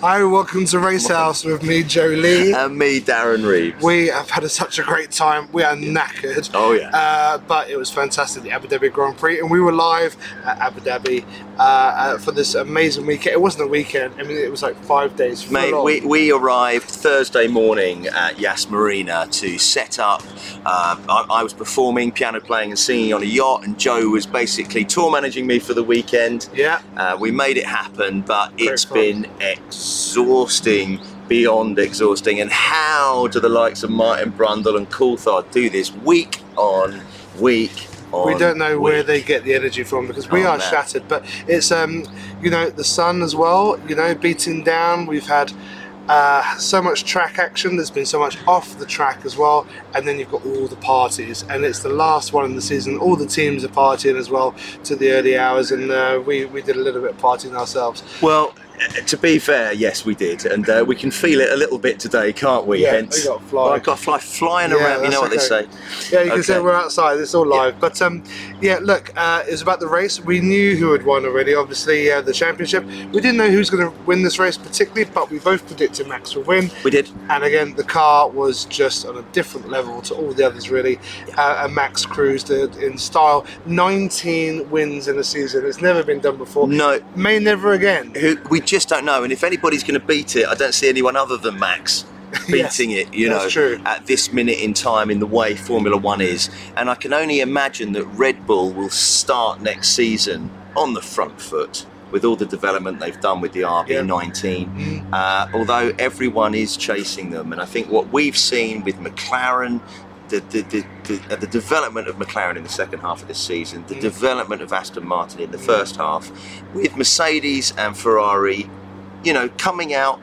Hi, welcome to Race House with me, Joe Lee. And me, Darren Reeves. We have had a, such a great time. We are knackered. Oh, yeah. Uh, but it was fantastic, the Abu Dhabi Grand Prix, and we were live at Abu Dhabi uh, uh, for this amazing weekend. It wasn't a weekend. I mean, it was like five days. full Mate, we, we arrived Thursday morning at Yas Marina to set up. Uh, I, I was performing, piano playing, and singing on a yacht, and Joe was basically tour managing me for the weekend. Yeah. Uh, we made it happen, but Great it's fun. been exhausting, beyond exhausting. And how do the likes of Martin Brundle and Coulthard do this week on week on we don't know where they get the energy from because we Oh, are man. shattered. But it's um, you know, the sun as well. You know, beating down. We've had uh, so much track action. There's been so much off the track as well, and then you've got all the parties, and it's the last one in the season. All the teams are partying as well to the early hours, and uh, we we did a little bit of partying ourselves. Well, to be fair, yes, we did, and uh, we can feel it a little bit today, can't we? Yeah, Hence, we got fly. I got fly flying Yeah, around. You know what they say. Yeah, you can say we're outside. It's all live. But um, yeah, look, uh, it's about the race. We knew who had won already. Obviously, uh, the championship. We didn't know who was going to win this race particularly, but we both predicted Max would win. We did. And again, the car was just on a different level to all the others, really. Uh, and Max cruised in style. 19 wins in a season. It's never been done before. No, May never again. who we just don't know. And if anybody's going to beat it, I don't see anyone other than Max Yes, beating it. You know, true. at this minute in time, in the way Formula One is, and I can only imagine that Red Bull will start next season on the front foot. With all the development they've done with the RB19, Mm. uh, although everyone is chasing them, and I think what we've seen with McLaren, the the, the, the, uh, development of McLaren in the second half of this season, the Mm. development of Aston Martin in the first half, with Mercedes and Ferrari, you know, coming out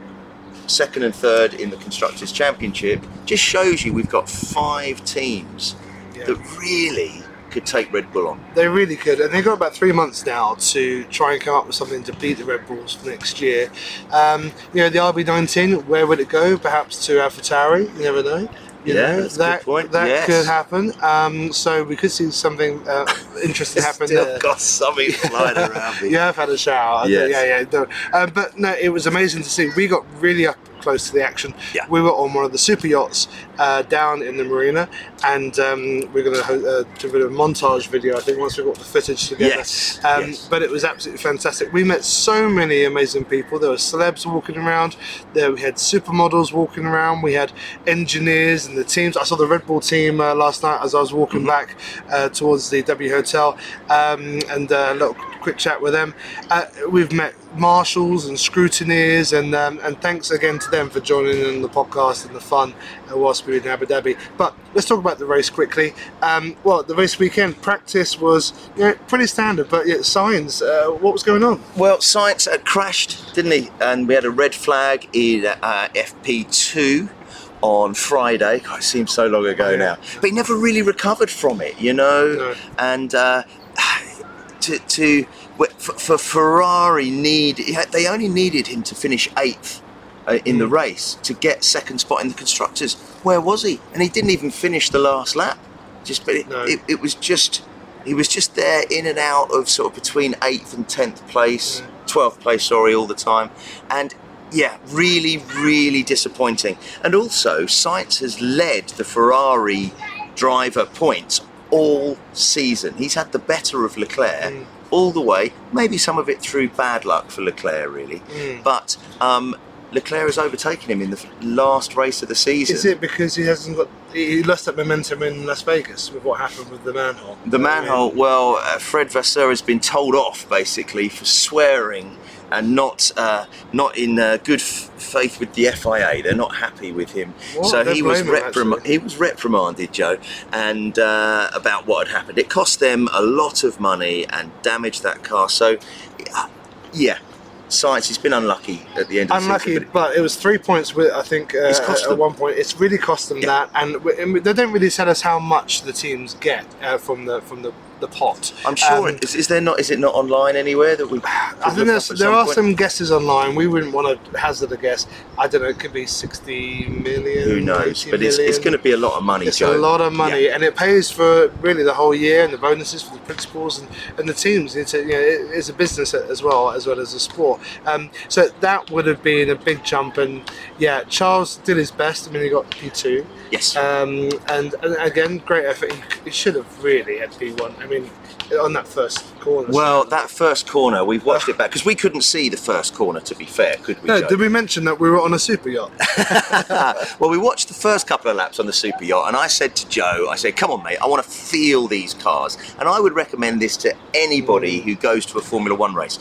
second and third in the constructors championship, just shows you we've got five teams Yeah. that really could take Red Bull on. They really could, and they've got about three months now to try and come up with something to beat the Red Bulls for next year. Um, you know, the RB19, where would it go? Perhaps to AlphaTauri. You never know. You Yeah, know, that's a good that that Yes. could happen. Um, so we could see something uh, interesting happen Still there. got something flying around me. You have had a shower. Yes. Yeah, yeah. No. Um, but no, it was amazing to see. We got really up close to the action. Yeah. We were on one of the super yachts uh, down in the marina, and um, we're going to uh, do a bit of a montage video. I think once we've got the footage together. Yes, Um, yes. But it was absolutely fantastic. We met so many amazing people. There were celebs walking around. There we had supermodels walking around. We had engineers and the teams. I saw the Red Bull team uh, last night as I was walking Mm-hmm. back uh, towards the W Hotel, um, and uh, a little quick chat with them. Uh, we've met marshals and scrutineers, and um, and thanks again to them for joining in the podcast and the fun uh, whilst we were in Abu Dhabi. But let's talk about the race quickly. Um, well, the race weekend practice was you know, pretty standard, but yeah, Sainz. Uh, what was going on? Well, Sainz had crashed, didn't he? And we had a red flag in uh, FP2 on Friday. God, it seems so long ago Yeah. now. But he never really recovered from it, you know? No. And uh, to, to for, for Ferrari need they only needed him to finish eighth uh, in the race to get second spot in the constructors. Where was he? And he didn't even finish the last lap. Just but it, No. it, it was just he was just there in and out of sort of between eighth and tenth place, twelfth place, sorry, all the time, and. Yeah, really, really disappointing. And also, Sainz has led the Ferrari driver points all season. He's had the better of Leclerc Mm. all the way. Maybe some of it through bad luck for Leclerc, really. Mm. But um, Leclerc has overtaken him in the last race of the season. Is it because he hasn't got he lost that momentum in Las Vegas with what happened with the manhole? The manhole, well, uh, Fred Vasseur has been told off basically for swearing and not uh, not in uh, good f- faith with the FIA. They're not happy with him. Well, so don't he was reprim- he was reprimanded, Joe, and uh, about what had happened. It cost them a lot of money and damaged that car. So, uh, yeah, Sainz has been unlucky at the end of the Unlucky, season. but it was three points. With I think uh, It's cost at them. one point, it's really cost them Yeah. that, and, and they don't really tell us how much the teams get uh, from the from the the pot. I'm sure. Um, is, is there not? Is it not online anywhere that we? I think there's, there are some guesses online. We wouldn't want to hazard a guess. I don't know. It could be 60 million. Who knows? 80 But it's, it's going to be a lot of money, It's Joe. a lot of money, Yeah. and it pays for really the whole year, and the bonuses for the principals and, and the teams. It's a, you know, it- it's a business as well as well as a sport. Um, so that would have been a big jump, and yeah, Charles did his best. I mean, he got P two, Yes. um, and, and again, great effort. He, he should have really had P one. I mean, on that first corner. well, that first corner, we've watched it back because we couldn't see the first corner. To be fair, could we? No, Joe? did we mention that we were on a super yacht? well, we watched the first couple of laps on the super yacht, and I said to Joe, I said, "Come on, mate, I want to feel these cars." And I would recommend this to anybody who goes to a Formula One race.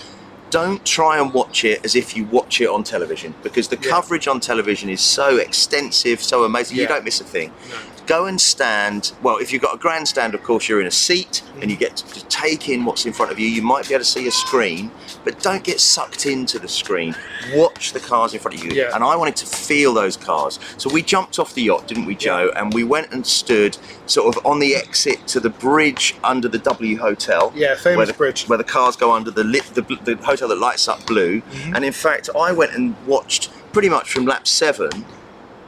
Don't try and watch it as if you watch it on television because the Yeah. coverage on television is so extensive, so amazing. You don't miss a thing. No. Go and stand. Well, if you've got a grandstand, of course, you're in a seat and you get to, take in what's in front of you. You might be able to see a screen, but don't get sucked into the screen. Watch the cars in front of you. Yeah. And I wanted to feel those cars. So we jumped off the yacht, didn't we, Joe? And we went and stood sort of on the exit to the bridge under the W Hotel. Yeah, famous where the, bridge. Where the cars go under the, lit, the, the hotel that lights up blue. Mm-hmm. And in fact, I went and watched pretty much from lap seven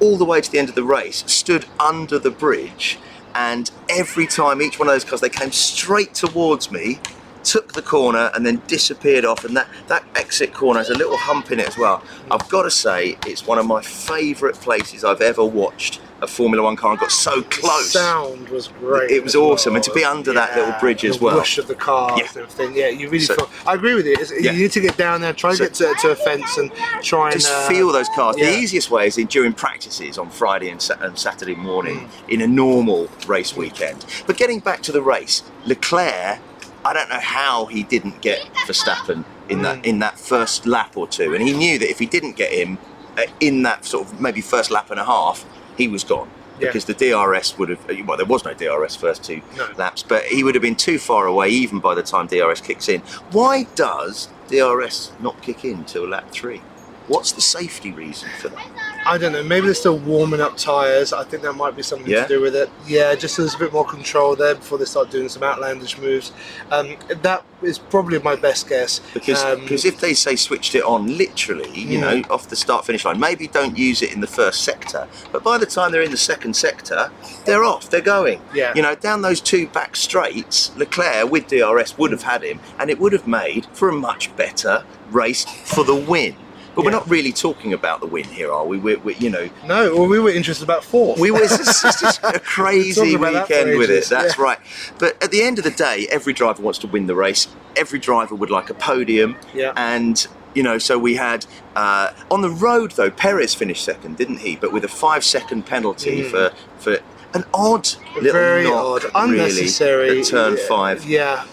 all the way to the end of the race, stood under the bridge, and every time each one of those cars they came straight towards me, took the corner and then disappeared off. And that, that exit corner has a little hump in it as well. I've got to say, it's one of my favourite places I've ever watched a Formula One car and got so close. sound was great. It was as well. awesome, and to be under that little bridge the as well. whoosh of the cars Yeah. and everything. Yeah, you really So- feel. I agree with you. Yeah. You need to get down there, try and So- get to, to a fence, and try and just uh, feel those cars. yeah. The easiest way is in during practices on Friday and, sa- and Saturday morning Mm. in a normal race weekend. But getting back to the race, Leclerc, I don't know how he didn't get Verstappen in that Mm. in that first lap or two, and he knew that if he didn't get him uh, in that sort of maybe first lap and a half, he was gone. Yeah. Because the DRS would have, well, there was no DRS first two No. laps, but he would have been too far away even by the time DRS kicks in. Why does DRS not kick in till lap three? What's the safety reason for that? I don't know. Maybe they're still warming up tyres. I think that might be something Yeah? to do with it. Yeah, just so there's a bit more control there before they start doing some outlandish moves. Um, that is probably my best guess. Because Um, because if they say switched it on literally, you Mm. know, off the start finish line, maybe don't use it in the first sector, but by the time they're in the second sector, they're off, they're going. Yeah. You know, down those two back straights, Leclerc with DRS would have had him, and it would have made for a much better race for the win. But we're not really talking about the win here, are we? We're, we're you know, no, well, we were interested about fourth. we were it's just, it's just a crazy Talking about that for weekend with it. That's yeah. right. But at the end of the day, every driver wants to win the race. Every driver would like a podium. Yeah. And you know, so we had uh, on the road though. Perez finished second, didn't he? But with a five-second penalty Mm. for for an odd little very knock, odd, really, unnecessary. at turn Yeah, five. Yeah,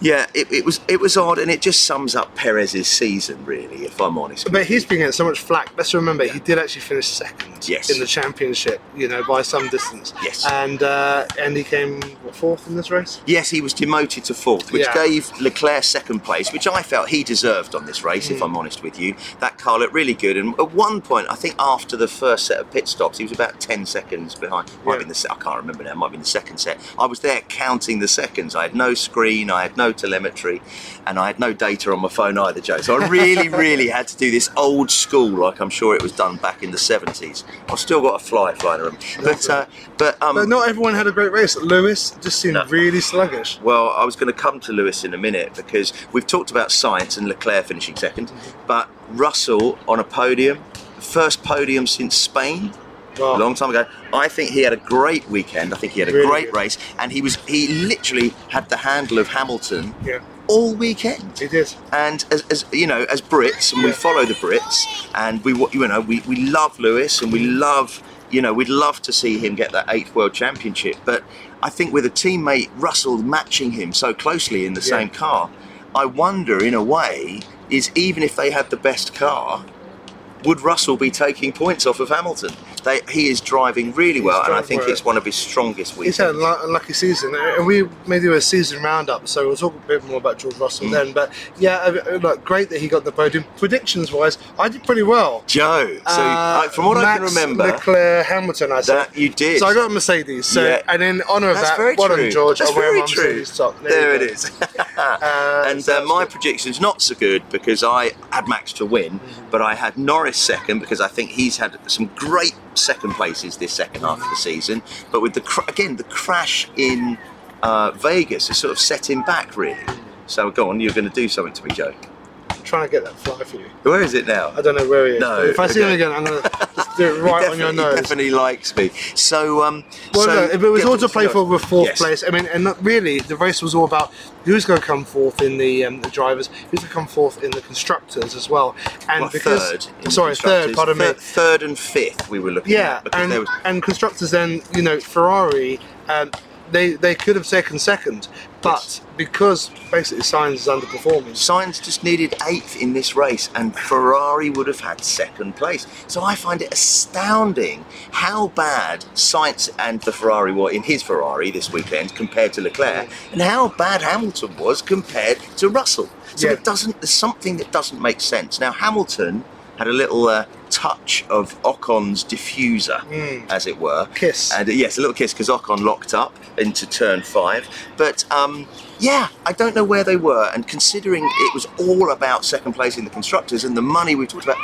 Yeah, it, it was it was odd, and it just sums up Perez's season, really. If I'm honest. But he's been getting so much flack. Let's remember, he did actually finish second Yes. in the championship, you know, by some distance. Yes. And uh, and he came what, fourth in this race. Yes, he was demoted to fourth, which Yeah. gave Leclerc second place, which I felt he deserved on this race, Mm. if I'm honest with you. That car looked really good, and at one point, I think after the first set of pit stops, he was about 10 seconds behind. Might Yeah. been the I can't remember now, might be been the second set. I was there counting the seconds. I had no screen, I had no telemetry, and I had no data on my phone either, Joe. So I really, really had to do this old school, like I'm sure it was done back in the 70s. I've still got a fly flying around. But, uh, but, um, But not everyone had a great race. Lewis just seemed No. really sluggish. Well, I was going to come to Lewis in a minute because we've talked about Sainz and Leclerc finishing second, but Russell on a podium, first podium since Spain. A long time ago. I think he had a great weekend. I think he had a Really great good. race, and he was he literally had the handle of Hamilton yeah, all weekend. he did. And as, as you know, as Brits, and we follow the Brits, and we you know we, we love Lewis, and we love you know we'd love to see him get that eighth world championship. But I think with a teammate Russell matching him so closely in the Yeah. same car, I wonder in a way is even if they had the best car, would Russell be taking points off of Hamilton? They, he is driving really well, and I think well. it's one of his strongest He's weekends. had a lucky season, and we may do a season roundup, so we'll talk a bit more about George Mm. Russell then. But yeah, uh, uh, look, great that he got the podium. Predictions wise, I did pretty well. Joe, so Uh, from what I can Max, remember, Leclerc, Hamilton, I said. that you did. So I got a Mercedes. So Yeah. and in honour of That's that, very well done, George. That's I'm wearing very my true. Mercedes top. there you it go. is. Uh, and so uh, my good. prediction's not so good because I had Max to win, Mm-hmm. but I had Norris second because I think he's had some great second places this second half of the season. But with the cr- again the crash in uh, Vegas has sort of set him back really. So go on, you're going to do something to me, Joe. I'm trying to get that fly for you. Where is it now? I don't know where he is. No, if I see him again, I'm going to do it right he on your nose. He definitely likes me. So, um, Well, so, no, if it was all to play for with fourth Yes. place. I mean, and not really, the race was all about who's going to come fourth in the um, the drivers, who's going to come fourth in the constructors as well. And Well, because third. sorry, third, pardon me. Third, third and fifth we were looking Yeah, at because and and constructors then you know Ferrari. Um, they, they could have taken second, but because basically Sainz is underperforming. Sainz just needed eighth in this race, and Ferrari would have had second place. So I find it astounding how bad Sainz and the Ferrari were in his Ferrari this weekend compared to Leclerc, and how bad Hamilton was compared to Russell. So Yeah. it doesn't. There's something that doesn't make sense. Now Hamilton had a little uh, touch of Ocon's diffuser, as it were. Kiss. And uh, yes, a little kiss because Ocon locked up into turn five. But um, yeah, I don't know where they were. And considering it was all about second place in the constructors and the money we talked about,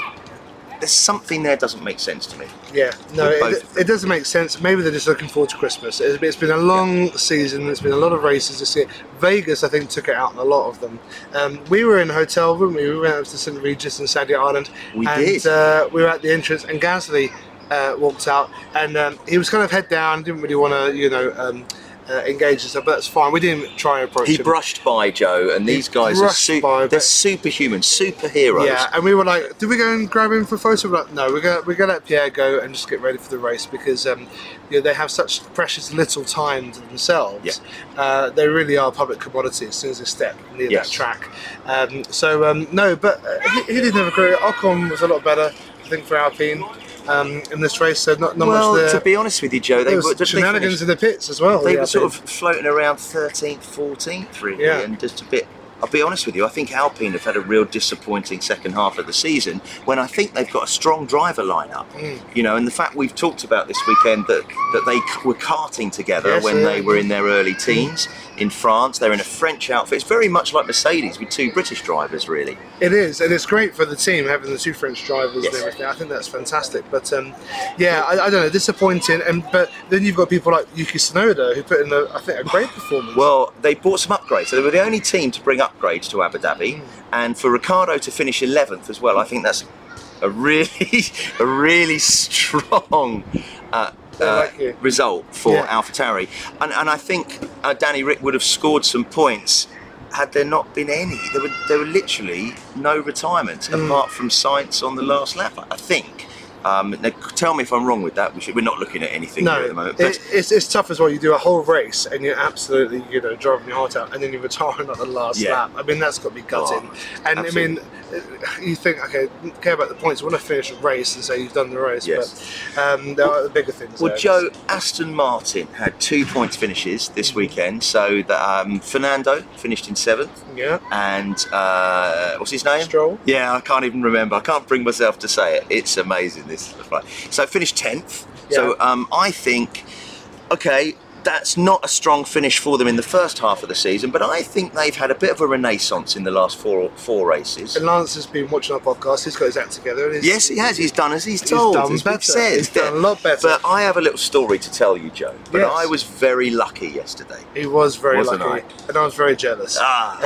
there's something there doesn't make sense to me. Yeah, no, it, it doesn't make sense. Maybe they're just looking forward to Christmas. It's, it's been a long season. There's been a lot of races this year. Vegas, I think, took it out in a lot of them. Um, we were in a hotel room. We went up to St Regis in Saadiyat Island. We and, did. Uh, we were at the entrance, and Gasly uh, walked out, and um, he was kind of head down. Didn't really want to, you know. Um, uh, engage us, but that's fine. We didn't try and approach He him. brushed by Joe, and these guys are brushed su- by, they're but- superhuman, superheroes. Yeah, and we were like, "Did we go and grab him for a photo?" We're like, "No, we're gonna we're gonna let Pierre go and just get ready for the race because um, you know, they have such precious little time to themselves. Yeah. Uh, they really are public commodity as soon as they step near Yes. that track. Um, so um, no, but uh, he, he didn't have a career. Ocon was a lot better, I think, for Alpine um, in this race. So not, not well, much there. to be honest with you, Joe, they there were shenanigans in the pits as well. they the were sort of floating around 13th, 14th, really, Yeah. and just a bit. I'll be honest with you. I think Alpine have had a real disappointing second half of the season. When I think they've got a strong driver lineup, Mm. you know, and the fact we've talked about this weekend that that they were karting together Yes, when yeah. they were in their early teens in France. They're in a French outfit. It's very much like Mercedes with two British drivers, really. It is, and it's great for the team having the two French drivers Yes. and everything. I think that's fantastic. But um, yeah, I, I don't know, disappointing. And but then you've got people like Yuki Tsunoda who put in, a, I think, a great performance. Well, they bought some upgrades. So they were the only team to bring upgrades to Abu Dhabi, Mm. and for Ricciardo to finish 11th as well, I think that's a really, a really strong. Uh, uh, like result for Yeah. AlphaTauri, and, and I think uh, Danny Rick would have scored some points had there not been any. There were there were literally no retirements Mm. apart from Sainz on the last lap. I think. Um, now, tell me if I'm wrong with that. We should, we're not looking at anything here at the no, moment. it, it's, it's tough as well. You do a whole race and you're absolutely, you know, driving your heart out, and then you're retiring at the last Yeah. lap. I mean, that's got to be gutting. Oh, and I mean, you think, okay, care about the points. You want to finish a race and say you've done the race, Yes. but um, there are the bigger things. Well, there. Joe, Aston Martin had two points finishes this weekend. So that um, Fernando finished in seventh, yeah, and uh, what's his name? Stroll. Yeah, I can't even remember. I can't bring myself to say it. It's amazing. This. So finished tenth. So um, I think, okay, that's not a strong finish for them in the first half of the season, but I think they've had a bit of a renaissance in the last four four races. And Lance has been watching our podcast. He's got his act together. And he's, Yes, he has. He's done as he's told. He's done better. said. He's done a lot better. But I have a little story to tell you, Joe. But Yes. I was very lucky yesterday. He was very Wasn't lucky, and I was very jealous. Ah,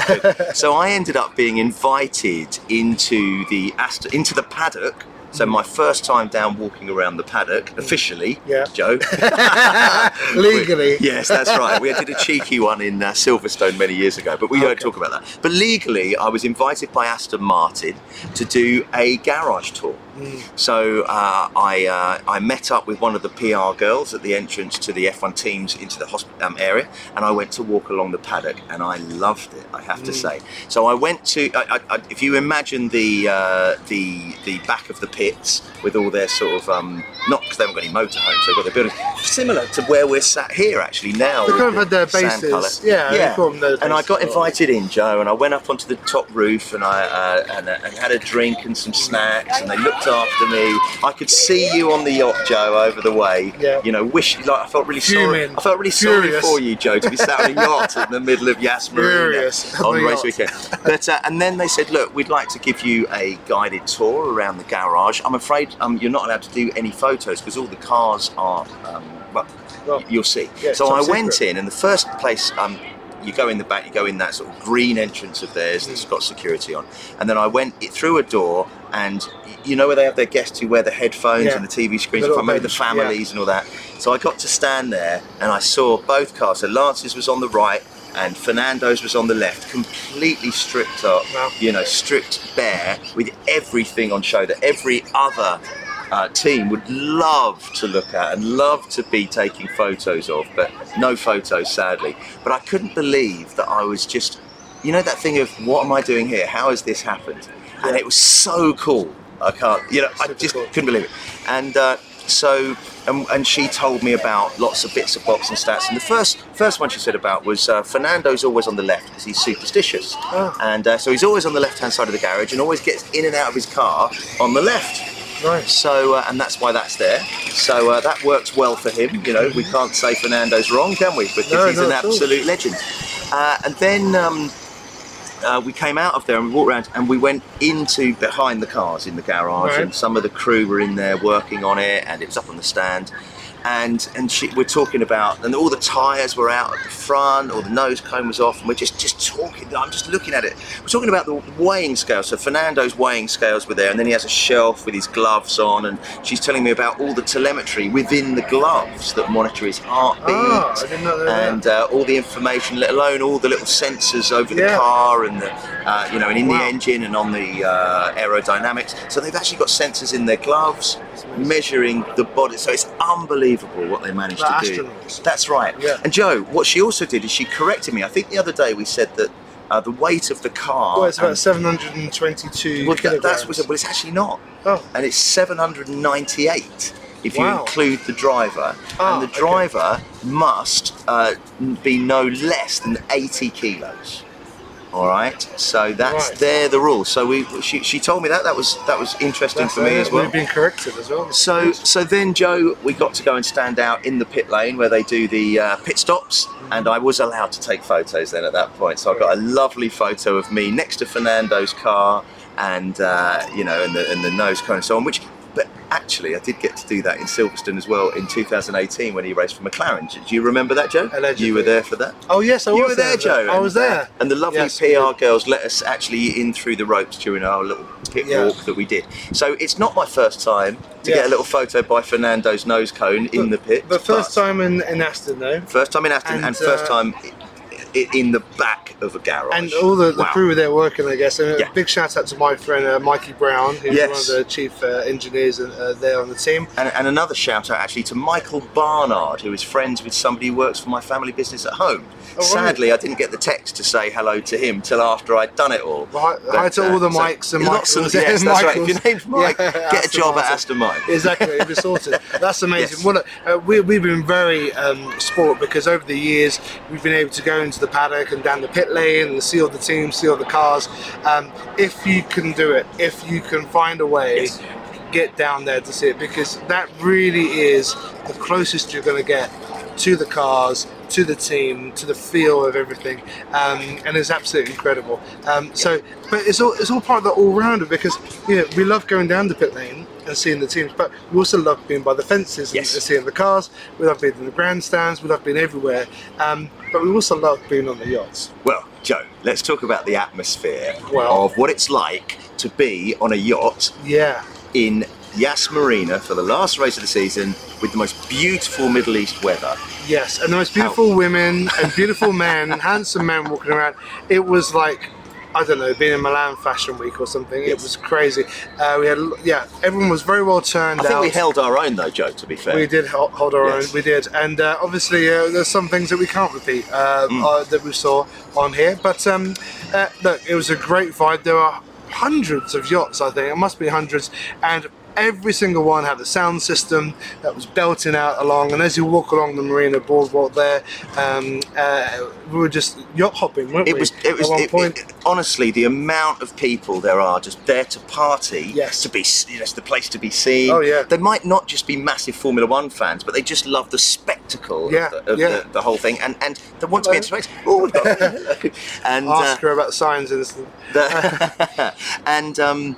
so I ended up being invited into the Aston, into the paddock. So my first time down walking around the paddock officially, Yeah. Joe. Legally. yes, that's right. We did a cheeky one in uh, Silverstone many years ago, but we don't talk about that. But legally, I was invited by Aston Martin to do a garage tour. Mm. So uh, I uh, I met up with one of the PR girls at the entrance to the F1 teams into the hosp- um, area, and I went to walk along the paddock, and I loved it. I have to Mm. say. So I went to I, I, I, if you imagine the uh, the the back of the pits with all their sort of um, not because they haven't got any motorhomes, they've got their buildings similar to where we're sat here actually now. They kind of had their bases, yeah, yeah. call them their and I got invited in, Joe, and I went up onto the top roof and I uh, and, uh, and had a drink and some snacks, and they looked after me. I could see you on the yacht, Joe, over the way. Yeah. You know, wish like I felt really sorry. I felt really Furious. sorry for you, Joe, to be sat on a yacht in the middle of Yas Marina on race yacht. weekend. But uh, and then they said, look, we'd like to give you a guided tour around the garage. I'm afraid um, you're not allowed to do any photos because all the cars are um, well, Well, you'll see. yeah, so I went in, and the first place um, you go in the back, you go in that sort of green entrance of theirs that's got security on, and then I went through a door, and you know where they have their guests who wear the headphones Yeah. and the TV screens, The if I remember the families and all that. So I got to stand there, and I saw both cars. So Lance's was on the right. And Fernando's was on the left, completely stripped up, Wow. you know, stripped bare with everything on show that every other uh, team would love to look at and love to be taking photos of, but no photos, sadly. But I couldn't believe that I was just, you know, that thing of what am I doing here? How has this happened? And it was so cool. I can't, you know, I just cool. couldn't believe it. And uh, so, and, and she told me about lots of bits of boxing stats. And the first first one she said about was uh, Fernando's always on the left because he's superstitious, Oh. and uh, so he's always on the left hand side of the garage and always gets in and out of his car on the left. Nice. So, uh, and that's why that's there. So uh, that works well for him. You know, we can't say Fernando's wrong, can we? Because No, he's an all. absolute legend. Uh, and then um, uh, we came out of there and we walked around and we went into behind the cars in the garage, Right. and some of the crew were in there working on it, and it was up on the stand. And and she, we're talking about, and all the tyres were out at the front, or the nose cone was off, and we're just just talking. I'm just looking at it. We're talking about the weighing scale. So Fernando's weighing scales were there, and then he has a shelf with his gloves on, and she's telling me about all the telemetry within the gloves that monitor his heartbeat I didn't know that. and uh, all the information, let alone all the little sensors over the Yeah. car and the, uh, you know, and in Wow. the engine and on the uh, aerodynamics. So they've actually got sensors in their gloves measuring the body. So it's unbelievable what they managed Like to do. That's right. Yeah. And Joe, what she also did is she corrected me. I think the other day we said that. Uh, the weight of the car. well, it's about and- 722 well, kilograms. that's what, well, it's actually not Oh, and it's 798 if you include the driver. Ah, and the okay. driver must uh, be no less than 80 kilos. All right, so that's Right. they're the rule. So we she, she told me that that was that was interesting that's for me as well. We've been corrected as well. So, so then, Joe, we got to go and stand out in the pit lane where they do the uh, pit stops, and I was allowed to take photos then at that point. So I got a lovely photo of me next to Fernando's car, and uh, you know, and the and the nose cone and so on. Which, actually, I did get to do that in Silverstone as well in 2018 when he raced for McLaren. Do you remember that, Joe? Allegedly. You were there for that. Oh yes, I you was were there, Joe. I was there. and the lovely Yes, PR girls let us actually in through the ropes during our little pit Yeah. walk that we did. So it's not my first time to Yeah. get a little photo by Fernando's nose cone in the pit. The first time in, in Aston though, first time in Aston, and, And, first uh, time i- i- in the back of a garage. and all the, the Wow. crew were there working, I guess. And a Yeah. big shout out to my friend uh, Mikey Brown, who's Yes. one of the chief uh, engineers uh, there on the team. And, and another shout out actually to Michael Barnard, who is friends with somebody who works for my family business at home. Oh, right. Sadly, I didn't get the text to say hello to him till after I'd done it all. Hi, hi But, to uh, all the so Mikes and lots Michaels. of- yes, that's right. If your name's Mike, Yeah, get a job at Martin. Aston Martin. Exactly, be sorted. That's amazing. Yes. Well, uh, we, we've been very um, sport because over the years we've been able to go into the paddock and down the pit lane and see all the teams, see all the cars. Um, if you can do it, if you can find a way, Yes. get down there to see it because that really is the closest you're going to get to the cars, to the team, to the feel of everything, um, and it's absolutely incredible. Um, so, but it's all it's all part of the all rounder because you know we love going down the pit lane and seeing the teams, but we also love being by the fences and, Yes. seeing the cars. We love being in the grandstands. We love being everywhere, um, but we also love being on the yachts. Well, Joe, let's talk about the atmosphere Well- of what it's like to be on a yacht Yeah, in Yas Marina for the last race of the season with the most beautiful Middle East weather. yes, and the most beautiful women and beautiful men, handsome men walking around. It was like. I don't know, being in Milan Fashion Week or something. It was crazy. Uh, we had, yeah, everyone was very well turned I think out. we held our own though, Joe. To be fair, We did hol- hold our Yes. own. We did, and uh, obviously uh, there's some things that we can't repeat uh, Mm. uh, that we saw on here. But um, uh, look, it was a great vibe. There are hundreds of yachts. I think it must be hundreds, and every single one had a sound system that was belting out along. And as you walk along the marina boardwalk there, um, uh, we were just yacht hopping, weren't It we? was. It was. It- point. it- honestly, the amount of people there are just there to party. Yes. To be. You know, it's the place to be seen. Oh, yeah. They might not just be massive Formula One fans, but they just love the spectacle Yeah, of, the, of yeah. the, the whole thing, and and they want to be in Hello. space. Oh, hello. and uh, Ask her about Sainz and the, and um,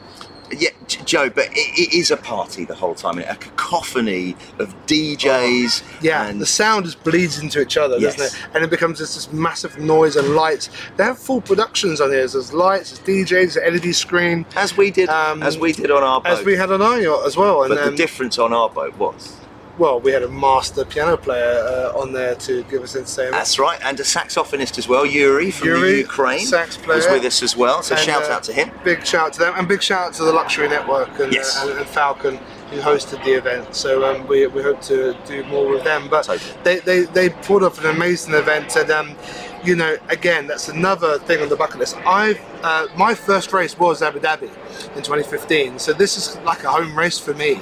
yeah, Joe, but it, it is a party the whole time. A cacophony of DJs. Yeah, and the sound just bleeds into each other, Yes. doesn't it? And it becomes this, this massive noise and lights. They have full productions on here. There's lights, there's DJs, there's LED screen, as we did, Um, as we did on our boat. as we had on our yacht as well. And but the difference on our boat was well, we had a master piano player uh, on there to give us entertainment. that's right, and a saxophonist as well, Yuri from Yuri, the Ukraine, sax player, was with us as well. So And, shout uh, out to him. Big shout out to them, and big shout out to the Luxury Network and, Yes. uh, and, and Falcon who hosted the event. So um, we, we hope to do more with them. But Totally. they, they, they pulled off an amazing event, and um, you know, again, that's another thing on the bucket list. I've uh, my first race was Abu Dhabi in 2015, so this is like a home race for me.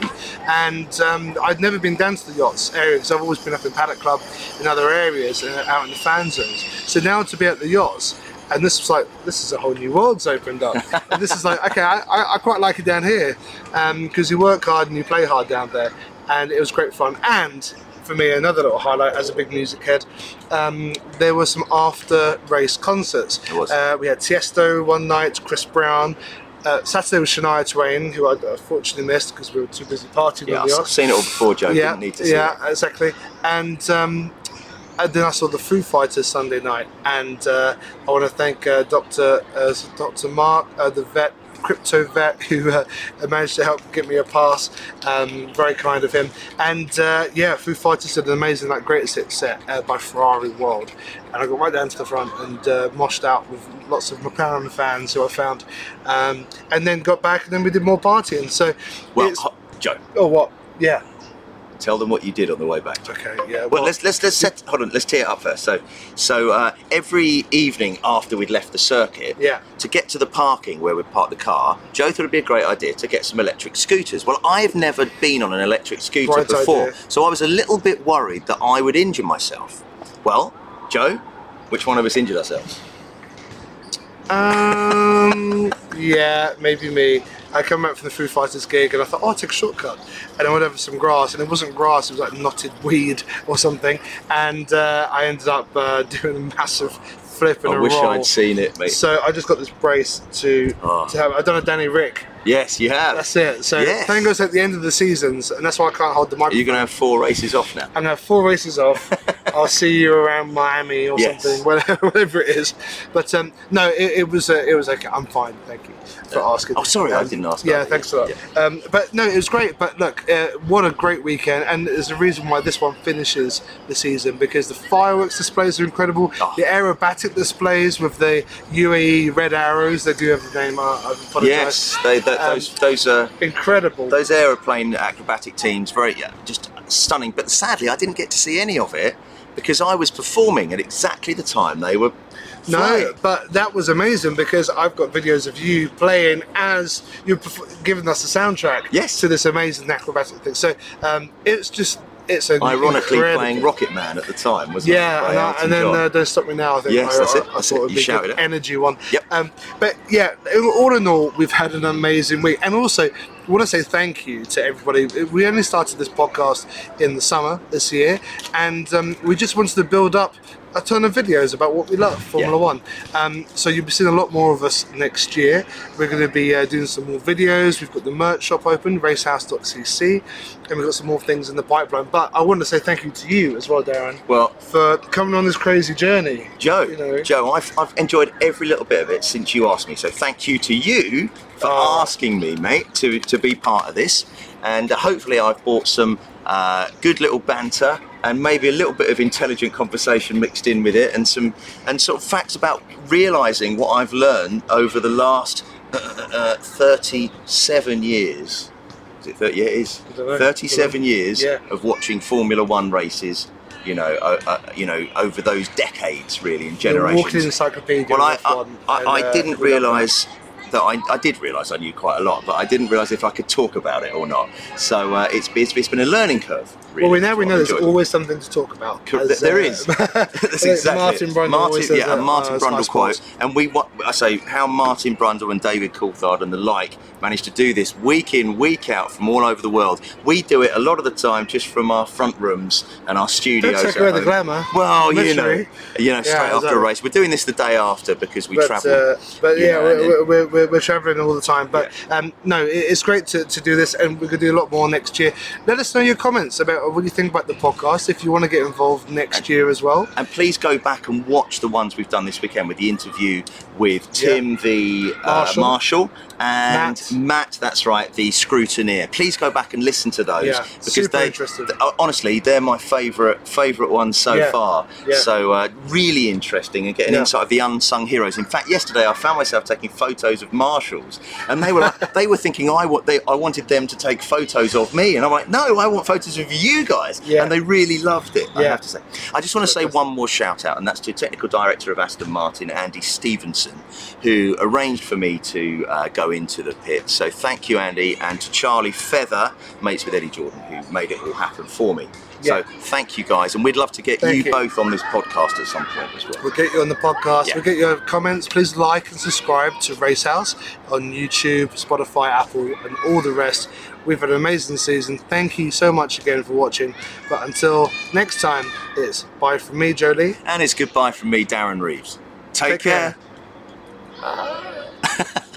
And um, I'd never been down to the yachts area because I've always been up in Paddock Club in other areas and out in the fan zones. So now to be at the yachts and this was like this is a whole new world's opened up and this is like okay I, I, I quite like it down here because you work hard and you play hard down there and it was great fun and for me another little highlight as a big music head um, there were some after race concerts uh, we had Tiesto one night Chris Brown uh, Saturday was Shania Twain who I unfortunately missed because we were too busy partying Yeah, I've seen it all before, Joe. yeah, Didn't need to see yeah, it. exactly. And um, and then I saw the Foo Fighters Sunday night, and uh, I want to thank uh, Doctor uh, Doctor Mark, uh, the vet. Crypto vet who uh, managed to help get me a pass, um, very kind of him. And uh, yeah, Foo Fighters did an amazing, like greatest hit set uh, by Ferrari World, and I got right down to the front and uh, moshed out with lots of McLaren fans who I found, um, and then got back and then we did more partying. So, Well, Joe, oh what? Yeah. Tell them what you did on the way back. Okay. Yeah. Well, let's let's let's set. Hold on, let's tee it up first. So, so uh, every evening after we'd left the circuit, Yeah. to get to the parking where we'd park the car, Joe thought it'd be a great idea to get some electric scooters. Well, I've never been on an electric scooter Great before, idea. so I was a little bit worried that I would injure myself. Well, Joe, which one of us injured ourselves? Um, yeah, maybe me. I came back from the Foo Fighters gig and I thought, oh, I'll take a shortcut. And I went over some grass, and it wasn't grass, it was like knotted weed or something. And uh, I ended up uh, doing a massive flip and I wish roll. I'd seen it, mate. So I just got this brace to Oh. to have. I've done a Danny Rick. yes, you have. That's it. So Yes. thank goes at the end of the seasons, and that's why I can't hold the Are microphone. you going to have four races off now? I'm gonna have four races off. I'll see you around Miami or Yes. something, whatever, whatever it is. But um, no, it, it was uh, it was okay. I'm fine, thank you for asking. Oh, sorry, I Um, didn't ask Yeah, thanks a lot. Um, but no, it was great. But look, uh, what a great weekend, and there's a reason why this one finishes the season because the fireworks displays are incredible. Oh. The displays with the UAE red arrows. They do have the name. I, I. Yes, they, that, Um, those those uh, Incredible. those aeroplane acrobatic teams, very just stunning. But sadly, I didn't get to see any of it because I was performing at exactly the time they were. No, but that was amazing because I've got videos of you playing as you're perf- giving us the soundtrack Yes. to this amazing acrobatic thing. So um, it's just it's a Ironically, incredible- playing Rocket Man at the time, wasn't it? Yeah, and, and then uh, don't stop me now. I think Yes, I, that's it, I that's thought it. You shouted it. energy one. Yep. Um, but yeah, all in all, we've had an amazing week, and also I want to say thank you to everybody. We only started this podcast in the summer this year, and um, we just wanted to build up a ton of videos about what we love, Formula Yeah. One. Um, so you'll be seeing a lot more of us next year. We're going to be uh, doing some more videos. We've got the merch shop open, racehouse.cc, and we've got some more things in the pipeline. But I want to say thank you to you as well, Darren, well, for coming on this crazy journey. Joe, You know. Joe, I've, I've enjoyed every little bit of it since you asked me. So thank you to you for Oh. asking me, mate, to, to be part of this. And hopefully, I've brought some uh, good little banter and maybe a little bit of intelligent conversation mixed in with it, and some and sort of facts about realizing what I've learned over the last uh, uh, 37 years. Is it 30? Yeah, it is. I don't know. 37 years Yeah. of watching Formula One races. You know, uh, uh, you know, over those decades, really, and a walking generations. encyclopedia. Well, I, I, F1, I, I uh, didn't we love that. realise that I, I did realise I knew quite a lot, but I didn't realise if I could talk about it or not. So uh, it's, it's it's been a learning curve. Really, well, we now we know there's always something to talk about. Cor- as, there uh, is. That's exactly Martin. Brundle Martin, yeah, a Martin uh, Brundle quote, and we what I say how Martin Brundle and David Coulthard and the like managed to do this week in week out from all over the world. We do it a lot of the time just from our front rooms and our studios. Don't take away the glamour. Well, you know, you know, straight Yeah, after a race. We're doing this the day after because we but, travel. uh, but you yeah, know, and we're, we're, we're, we're traveling all the time. But um, no, it, it's great to, to do this, and we're going to do a lot more next year. Let us know your comments about what you think about the podcast. If you want to get involved next year as well, And please go back and watch the ones we've done this weekend with the interview with Tim the uh, Marshall. Marshall and Matt. Matt. that's right, the scrutineer. Please go back and listen to those Yeah, because super they, interesting. honestly, they're my favourite favourite ones so Yeah, far. yeah. So uh, really interesting and getting Yeah. insight of the unsung heroes. In fact, yesterday I found myself taking photos of marshals, and they were like, they were thinking I wa- they I wanted them to take photos of me, and I'm like, no, I want photos of you guys, Yeah. and they really loved it. I have to say. I just want to say one more shout out, and that's to technical director of Aston Martin, Andy Stevenson, who arranged for me to uh, go into the pit. So thank you, Andy, and to Charlie Feather, mates with Eddie Jordan, who made it all happen for me. Yeah. So thank you guys, and we'd love to get you, you. both on this podcast at some point as well. we'll get you on the podcast. Yeah. We'll get your comments. Please like and subscribe to Race House on YouTube, Spotify, Apple, and all the rest. We've had an amazing season. Thank you so much again for watching. But until next time, it's bye from me, Joe Lee. And it's goodbye from me, Darren Reeves. Take, Take care. care.